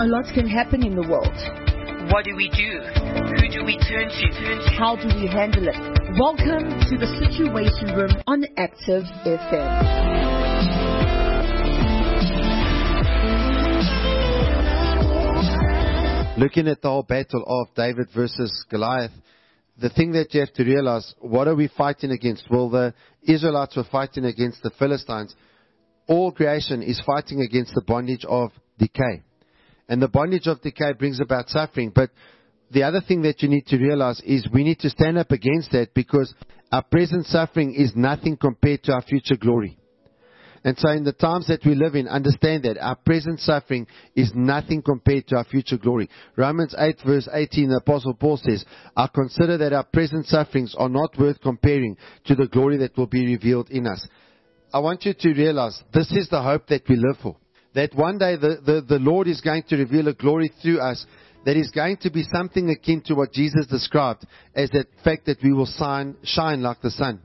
A lot can happen in the world. What do we do? Who do we turn to? How do we handle it? Welcome to the Situation Room on Active FM. looking at the whole battle of David versus Goliath, the thing that you have to realize, what are we fighting against? Well, the Israelites were fighting against the Philistines. All creation is fighting against the bondage of decay. And the bondage of decay brings about suffering. But the other thing that you need to realize is we need to stand up against that because our present suffering is nothing compared to our future glory. And so in the times that we live in, understand that our present suffering is nothing compared to our future glory. Romans 8 verse 18, the apostle Paul says, I consider that our present sufferings are not worth comparing to the glory that will be revealed in us. I want you to realize this is the hope that we live for. That one day the, the, the Lord is going to reveal a glory through us that is going to be something akin to what Jesus described as that fact that we will shine, shine like the sun.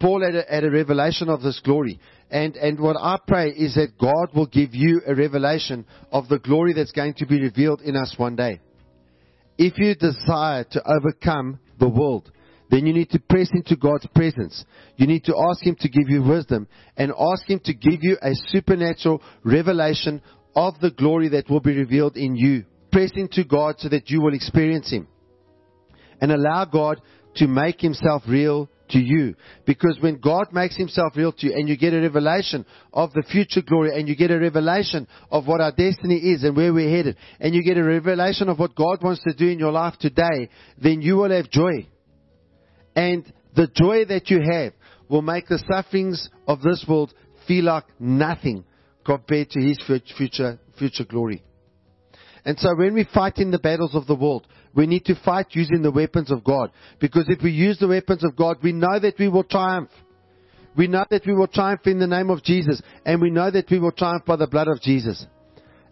Paul had a, had a revelation of this glory. And, and what I pray is that God will give you a revelation of the glory that's going to be revealed in us one day. If you desire to overcome the world, then you need to press into God's presence. You need to ask Him to give you wisdom and ask Him to give you a supernatural revelation of the glory that will be revealed in you. Press into God so that you will experience Him. And allow God to make Himself real to you. Because when God makes himself real to you and you get a revelation of the future glory and you get a revelation of what our destiny is and where we're headed and you get a revelation of what God wants to do in your life today, then you will have joy. And the joy that you have will make the sufferings of this world feel like nothing compared to his future, future glory. And so when we fight in the battles of the world, we need to fight using the weapons of God. Because if we use the weapons of God, we know that we will triumph. We know that we will triumph in the name of Jesus. And we know that we will triumph by the blood of Jesus.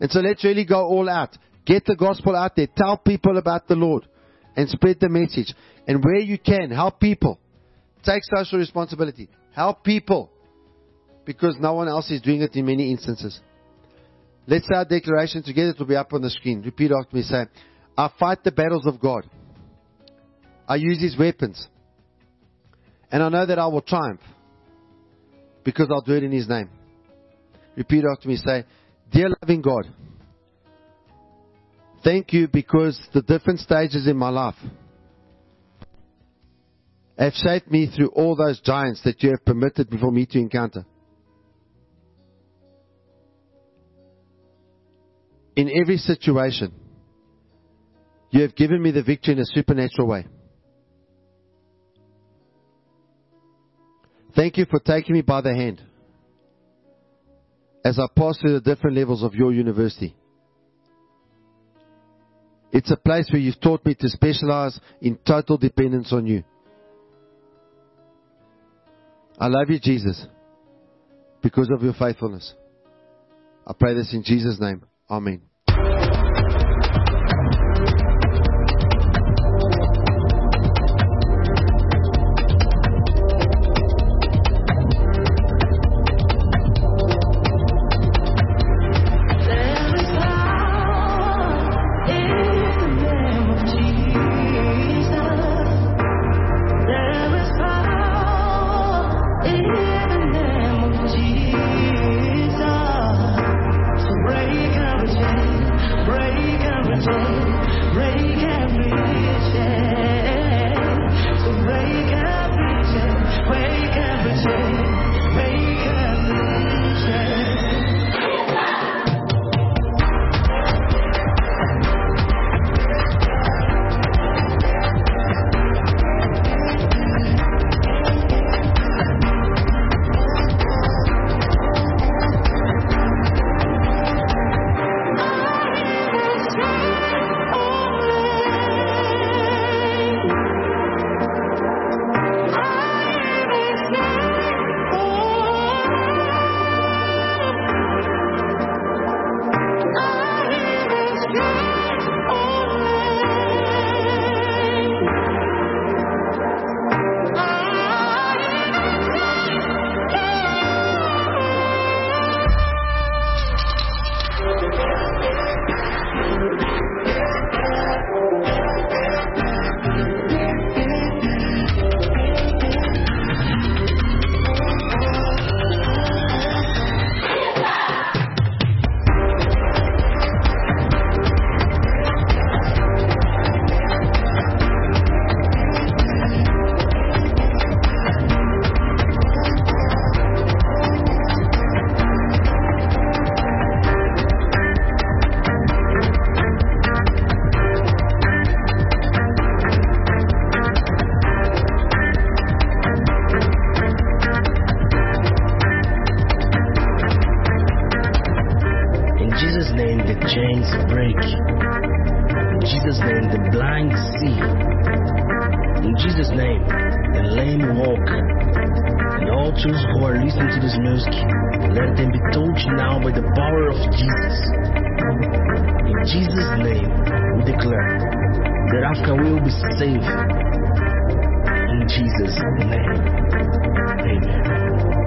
And so let's really go all out. Get the gospel out there. Tell people about the Lord. And spread the message. And where you can, help people. Take social responsibility. Help people. Because no one else is doing it in many instances. Let's say our declaration together. It will be up on the screen. Repeat after me. Say, I fight the battles of God. I use His weapons. And I know that I will triumph. Because I'll do it in His name. Repeat after me. Say, Dear loving God, thank you because the different stages in my life have shaped me through all those giants that you have permitted for me to encounter. in every situation, you have given me the victory in a supernatural way. Thank you for taking me by the hand as I pass through the different levels of your university. It's a place where you've taught me to specialize in total dependence on you. I love you, Jesus, because of your faithfulness. I pray this in Jesus' name. Amen. Chains break. In Jesus' name, the blind see. In Jesus' name, the lame walk. And all those who are listening to this music, let them be touched now by the power of Jesus. In Jesus' name, we declare that Africa will be saved. In Jesus' name, amen.